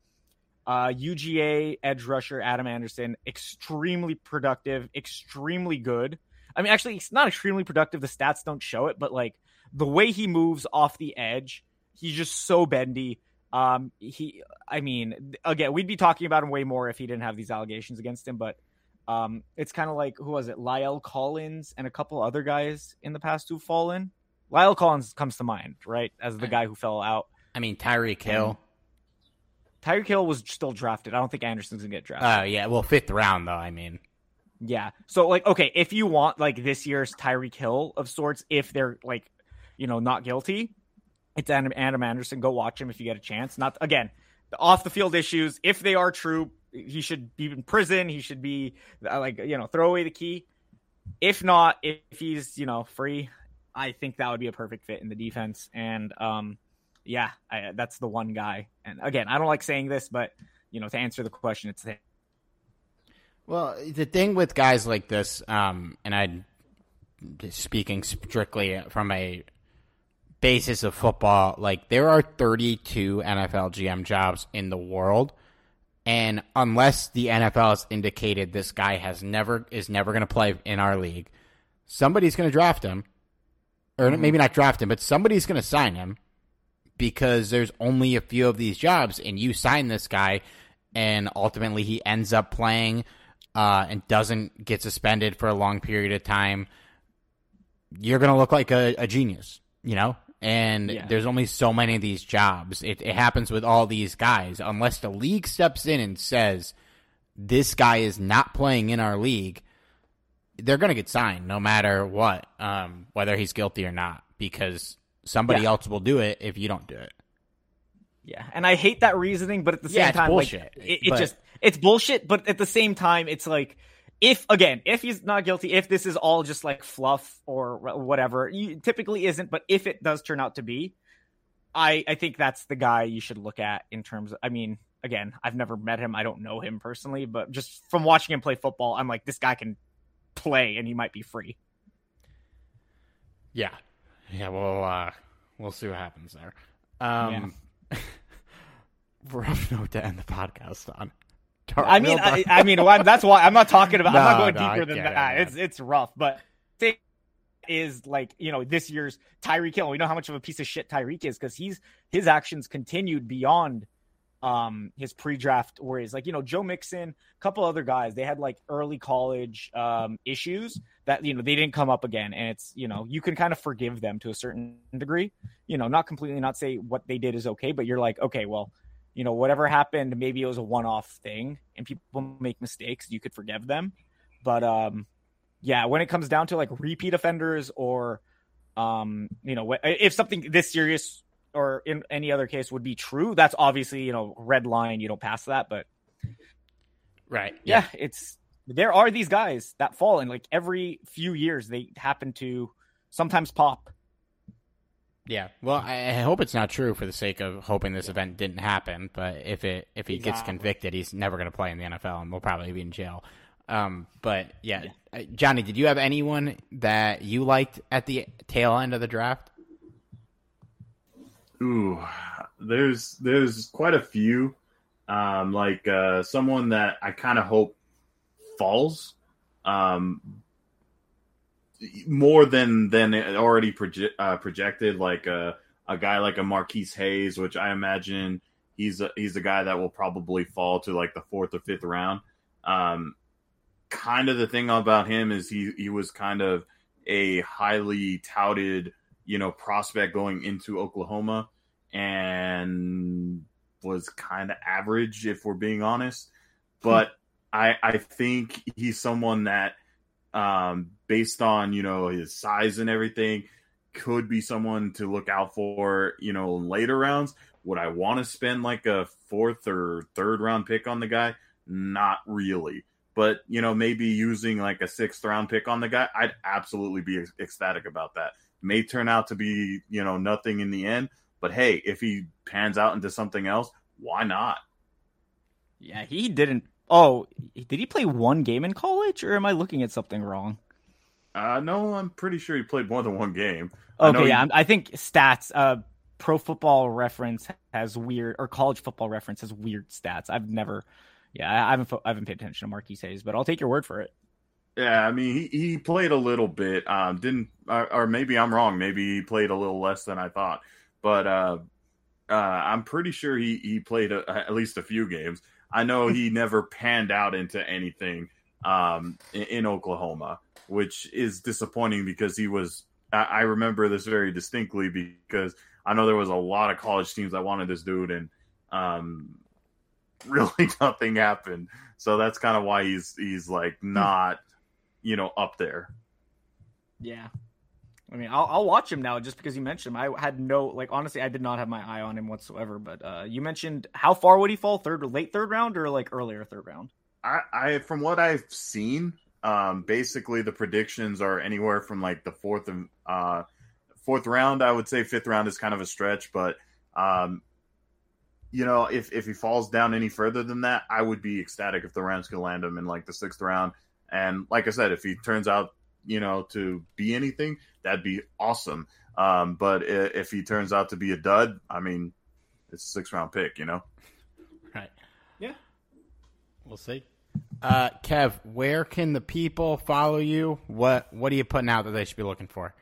uh, UGA edge rusher Adam Anderson, extremely productive, extremely good. I mean, actually, it's not extremely productive. The stats don't show it, but like the way he moves off the edge, he's just so bendy. Um, he, I mean, again, we'd be talking about him way more if he didn't have these allegations against him. But um, it's kind of like who was it? La'el Collins and a couple other guys in the past who've fallen. La'el Collins comes to mind, right, as the guy who fell out. I mean, Tyreek Hill. Tyreek Hill was still drafted. I don't think Anderson's gonna get drafted. Oh yeah, well, fifth round though. I mean, Yeah. So like, okay, if you want like this year's Tyreek Hill of sorts, if they're like, you know, not guilty, it's Adam, Adam Anderson. Go watch him if you get a chance. Not again, the off the field issues. If they are true, he should be in prison. He should be uh, like, you know, throw away the key. If not, if he's you know free, I think that would be a perfect fit in the defense. And um, yeah, I, that's the one guy. And again, I don't like saying this, but you know, to answer the question, it's him. Well, the thing with guys like this, um, and I, speaking strictly from a basis of football, like there are 32 NFL GM jobs in the world, and unless the NFL has indicated this guy has never is never going to play in our league, somebody's going to draft him, or maybe not draft him, but somebody's going to sign him because there's only a few of these jobs, and you sign this guy, and ultimately he ends up playing uh, and doesn't get suspended for a long period of time, you're going to look like a, a genius, you know? And Yeah. there's only so many of these jobs. It, it happens with all these guys. Unless the league steps in and says, this guy is not playing in our league, they're going to get signed no matter what, um, whether he's guilty or not, because somebody Yeah. else will do it if you don't do it. Yeah, and I hate that reasoning, but at the same Yeah, it's time, bullshit, like it, it but- just it's bullshit. But at the same time, it's like if again, if he's not guilty, if this is all just like fluff or whatever, you, typically isn't. But if it does turn out to be, I I think that's the guy you should look at in terms. of I mean, again, I've never met him, I don't know him personally, but just from watching him play football, I'm like, this guy can play, and he might be free. Yeah, yeah. We'll uh, we'll see what happens there. Um, rough note to end the podcast on. I mean, I, I mean, well, that's why I'm not talking about. I'm not going no, deeper than get it, that. It's it's rough, but thing is like you know this year's Tyreek Hill. We know how much of a piece of shit Tyreek is because he's his actions continued beyond um his pre-draft worries. Like you know Joe Mixon, a couple other guys, they had like early college um issues that you know they didn't come up again, and it's you know you can kind of forgive them to a certain degree. You know, not completely, not say what they did is okay, but you're like, okay, well, you know, whatever happened, maybe it was a one-off thing, and people make mistakes, you could forgive them. But um, yeah, when it comes down to like repeat offenders or um, you know, if something this serious or in any other case would be true, that's obviously, you know, red line, you don't pass that, but Right. yeah, it's there are these guys that fall and like every few years they happen to sometimes pop. Yeah. Well, I, I hope it's not true for the sake of hoping this event didn't happen. But if it if he gets convicted, he's never going to play in the NFL and will probably be in jail. Um, but yeah, Uh, Johnny, did you have anyone that you liked at the tail end of the draft? Ooh, there's there's quite a few. Um, like uh, someone that I kind of hope falls. Um, more than than it already proje- uh, projected. Like a a guy like a Marquis Hayes, which I imagine he's a, he's a guy that will probably fall to like the fourth or fifth round. Um, kind of the thing about him is he he was kind of a highly touted you know prospect going into Oklahoma and was kind of average if we're being honest but I I think he's someone that um based on you know his size and everything could be someone to look out for you know later rounds. Would I want to spend like a fourth or third round pick on the guy? Not really. But you know maybe using like a sixth round pick on the guy i'd absolutely be ecstatic about that. May turn out to be you know nothing in the end but hey if he pans out into something else why not? Yeah, he didn't. Oh, did he play one game in college, or am I looking at something wrong? uh no i'm pretty sure he played more than one game Okay, he- yeah, I'm- I think stats. Uh, Pro Football Reference has weird, or College Football Reference has weird stats. I've never, yeah, I haven't, I haven't paid attention to Marquis Hayes, but I'll take your word for it. Yeah, I mean, he, he played a little bit. Um, didn't or, or maybe I'm wrong. Maybe he played a little less than I thought. But uh, uh, I'm pretty sure he he played a, at least a few games. I know he never panned out into anything um, in, in Oklahoma, which is disappointing because he was. I, I remember this very distinctly because I know there was a lot of college teams that wanted this dude, and um, really nothing happened. So that's kind of why he's he's like not you know, up there. Yeah. I mean, I'll, I'll watch him now just because you mentioned him. I had no, like, honestly, I did not have my eye on him whatsoever. But uh, you mentioned how far would he fall? Third, or late third round, or like earlier third round? I, I from what I've seen, um, basically the predictions are anywhere from like the fourth and uh, fourth round. I would say fifth round is kind of a stretch, but um, you know, if if he falls down any further than that, I would be ecstatic if the Rams could land him in like the sixth round. And like I said, if he turns out, you know, to be anything, that'd be awesome. Um, but i- if he turns out to be a dud, I mean, it's a six round pick, you know. Right. Yeah. We'll see. Uh, Kev, where can the people follow you? What What are you putting out that they should be looking for?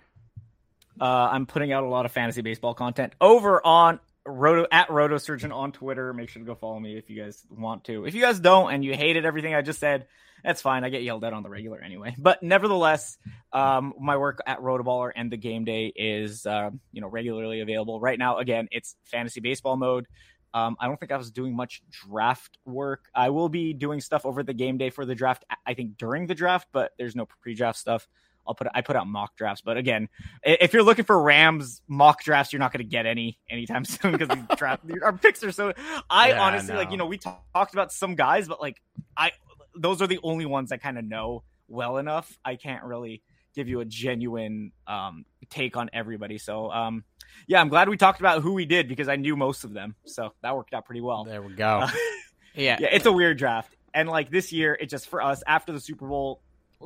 Uh, I'm putting out a lot of fantasy baseball content over on Roto at Roto Surgeon on Twitter. Make sure to go follow me if you guys want to. If you guys don't and you hated everything I just said, that's fine. I get yelled at on the regular anyway. But nevertheless, um, my work at Rotoballer and the Game Day is uh, you know regularly available. Right now, again, it's fantasy baseball mode. Um, I don't think I was doing much draft work. I will be doing stuff over the game day for the draft. I think during the draft, but there's no pre-draft stuff. I'll put I put out mock drafts, but again, if you're looking for Rams mock drafts, you're not going to get any anytime soon because draft our picks are so. I Yeah, honestly like you know we talk, talked about some guys, but like I those are the only ones I kind of know well enough. I can't really give you a genuine um, take on everybody. So um, yeah, I'm glad we talked about who we did because I knew most of them, so that worked out pretty well. There we go. Uh, yeah. yeah, it's a weird draft. And like this year, it just for us after the Super Bowl.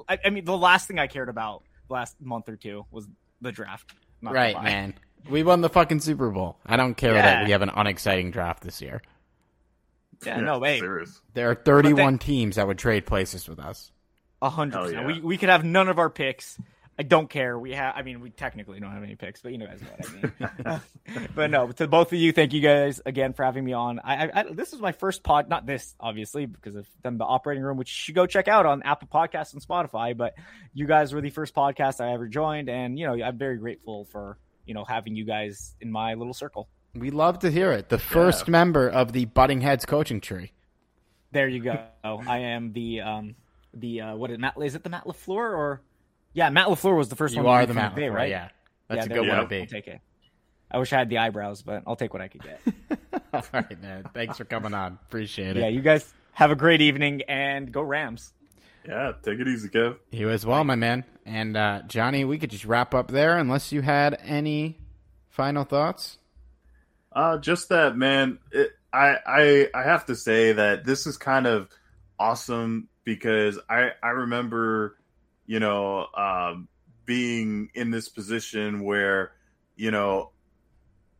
I, I mean, the last thing I cared about last month or two was the draft. Not right, man. We won the fucking Super Bowl. I don't care Yeah. that we have an unexciting draft this year. Yeah, no, hey, serious. There are 31 teams that would trade places with us. a hundred Hell percent. yeah. We we could have none of our picks. I don't care. We have, I mean, we technically don't have any picks, but you know guys know what I mean. but no, to both of you, thank you guys again for having me on. I, I, I this is my first pod, not this obviously because I've done the operating room, which you should go check out on Apple Podcasts and Spotify. But you guys were the first podcast I ever joined, and you know I'm very grateful for you know having you guys in my little circle. We love to hear it. The first member of the Butting Heads coaching tree. There you go. I am the um the uh what is Matt is it the Matt Lafleur or yeah Matt Lafleur was the first You one. are to the be Matt, Bay, right? right? Yeah, that's Yeah, a good there one to be. I'll take it. I wish I had the eyebrows, but I'll take what I could get. All right, man. Thanks for coming on. Appreciate it. yeah, you guys have a great evening and go Rams. Yeah, take it easy, Kev. You as well, my man. And uh, Johnny, we could just wrap up there unless you had any final thoughts. Uh, just that, man. It, I I I have to say that this is kind of awesome because I I remember, you know, um, being in this position where, you know,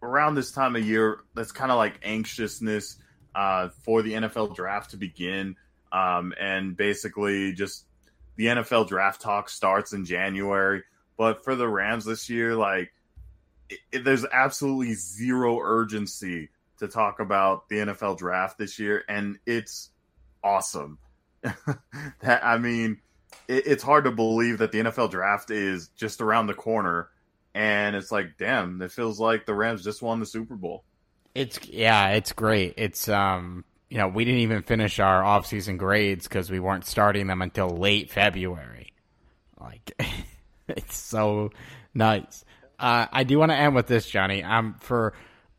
around this time of year, that's kind of like anxiousness uh, for the NFL draft to begin, um, and basically just the NFL draft talk starts in January. But for the Rams this year, like it, it- there's absolutely zero urgency to talk about the NFL draft this year, and it's awesome. that I mean, it, it's hard to believe that the NFL draft is just around the corner, and it's like, damn, it feels like the Rams just won the Super Bowl. It's yeah, it's great. It's um, you know, we didn't even finish our off-season grades because we weren't starting them until late February. Like, it's so nice. Uh, I do want to end with this, Johnny. Um, for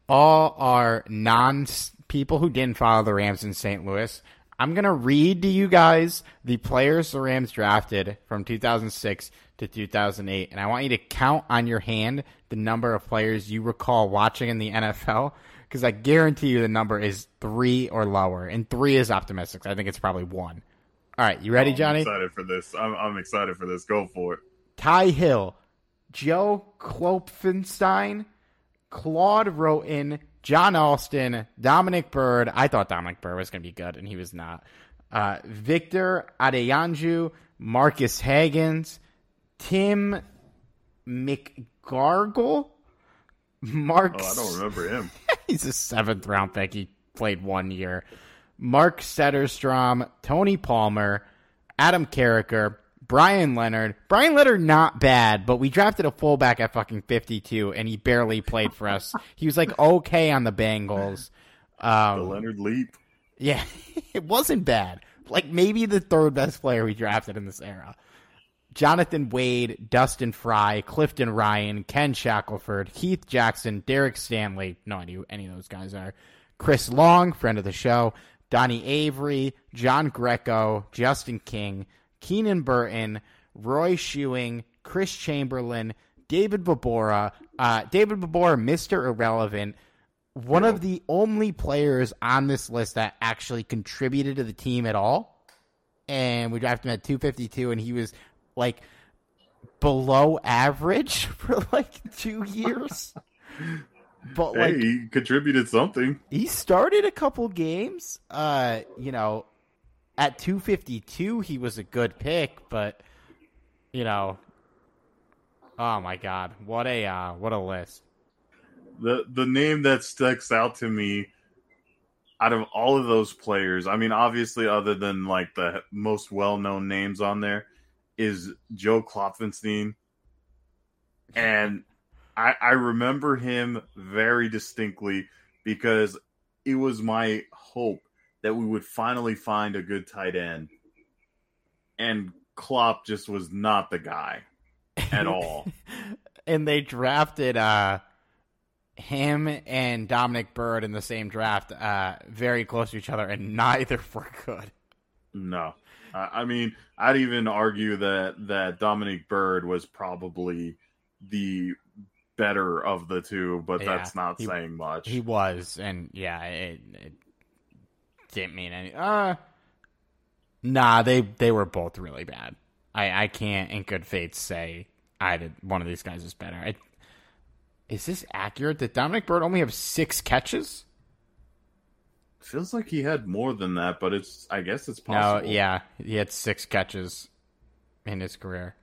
all our non people who didn't follow the Rams in St. Louis, I'm gonna read to you guys the players the Rams drafted from 2006 to 2008, and I want you to count on your hand the number of players you recall watching in the NFL, because I guarantee you the number is three or lower, and three is optimistic. so I think it's probably one. All right, you ready, Johnny? I'm excited for this. I'm, I'm excited for this. Go for it. Tye Hill, Joe Klopfenstein, Claude Wroten, Jon Alston, Dominic Byrd. I thought Dominic Byrd was going to be good, and he was not. Uh, Victor Adeyanju, Marques Hagans, Tim McGarigle, Mark. Oh, I don't remember him. He's a seventh round pick. He played one year. Mark Setterstrom, Tony Palmer, Adam Carriker, Brian Leonard. Brian Leonard, not bad, but we drafted a fullback at fucking 52, and he barely played for us. He was like okay on the Bengals. The Um, Leonard Leap. yeah, it wasn't bad. Like maybe the third best player we drafted in this era. Jonathan Wade, Dustin Fry, Clifton Ryan, Ken Shackleford, Heath Jackson, Derek Stanley. No idea who any of those guys are. Chris Long, friend of the show. Donnie Avery, John Greco, Justin King, Keenan Burton, Roy Schuening, Chris Chamberlain, David Vobora, uh, David Vobora, Mr. Irrelevant, one of the only players on this list that actually contributed to the team at all. And we drafted him at 252, and he was like below average for like two years. But Hey, like he contributed something. he started a couple games. Uh, you know, at 252 he was a good pick, but you know, oh my god, what a uh, what a list. the the name that sticks out to me out of all of those players, I mean, obviously, other than like the most well known names on there, is Joe Klopfenstein, and I I remember him very distinctly because it was my hope that we would finally find a good tight end, and Klopp just was not the guy at all. and they drafted uh him and Dominic Byrd in the same draft, uh, very close to each other, and neither were good. No, I I mean, I'd even argue that that Dominic Byrd was probably the better of the two, but Yeah, that's not he- saying much. He was, and yeah, it, it didn't mean any. Uh, nah, they they were both really bad. I I can't in good faith say I did one of these guys is better. I, is this accurate? Did Dominic Byrd only have six catches? Feels like he had more than that, but it's I guess it's possible. No, possible. yeah, he had six catches in his career.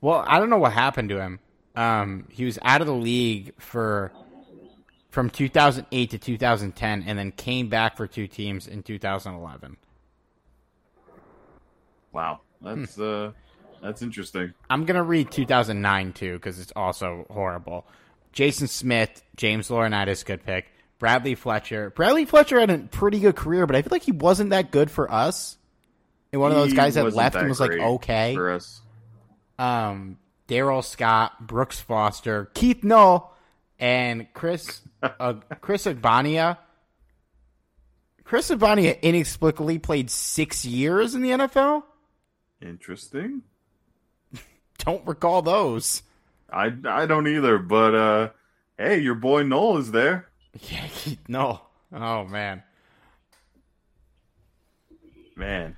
Well, I don't know what happened to him. Um, he was out of the league for from 2008 to 2010, and then came back for two teams in 2011. Wow, that's uh, that's interesting. I'm gonna read 2009 too because it's also horrible. Jason Smith, James Laurinaitis, good pick. Bradley Fletcher. Bradley Fletcher had a pretty good career, but I feel like he wasn't that good for us. And one of those He guys that left that and was like okay. for us. um, Daryl Scott, Brooks Foster, Keith Null, and Chris uh, Chris Ogbonnaya. Chris Ogbonnaya inexplicably played six years in the NFL. Interesting. Don't recall those. I I don't either, but uh, hey, your boy Noel is there. Yeah, Keith Null. Oh man. Man,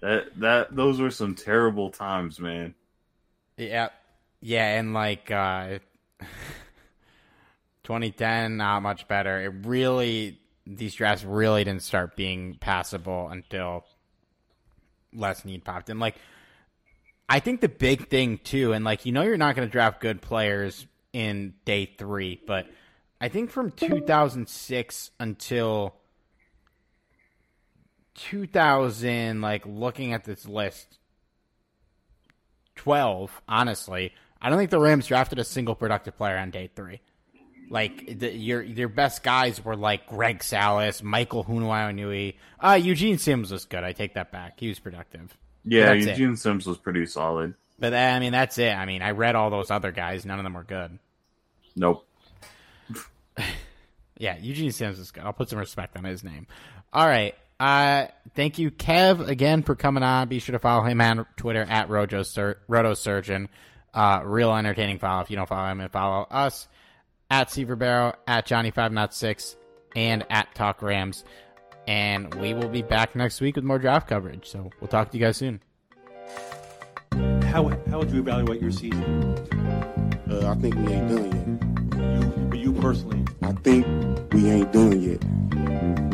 that that those were some terrible times, man. Yeah, yeah, and like uh, 2010, not much better. It really these drafts really didn't start being passable until Les Snead popped in. Like, I think the big thing too, and like you know, you're not going to draft good players in day three, but I think from 2006 until 2000, like looking at this list, 12, honestly, I don't think the Rams drafted a single productive player on day three. Like the, your your best guys were like Greg Salas, Michael Hoomanawanui. Uh Eugene Sims was good. I take that back. He was productive. Yeah, That's it. Eugene Sims was pretty solid. But I mean, that's it. I mean, I read all those other guys. None of them were good. Nope. Yeah, Eugene Sims is good. I'll put some respect on his name. All right. Uh, thank you, Kev, again for coming on. Be sure to follow him on Twitter at Rojo Sur- Rotosurgeon. Uh, real entertaining follow. If you don't follow him, and follow us at Seaver Barrow, at Johnny Five Not Six, and at Talk Rams. And we will be back next week with more draft coverage. So we'll talk to you guys soon. How, how would you evaluate your season? Uh, I think we ain't done You, you personally. I think we ain't done yet.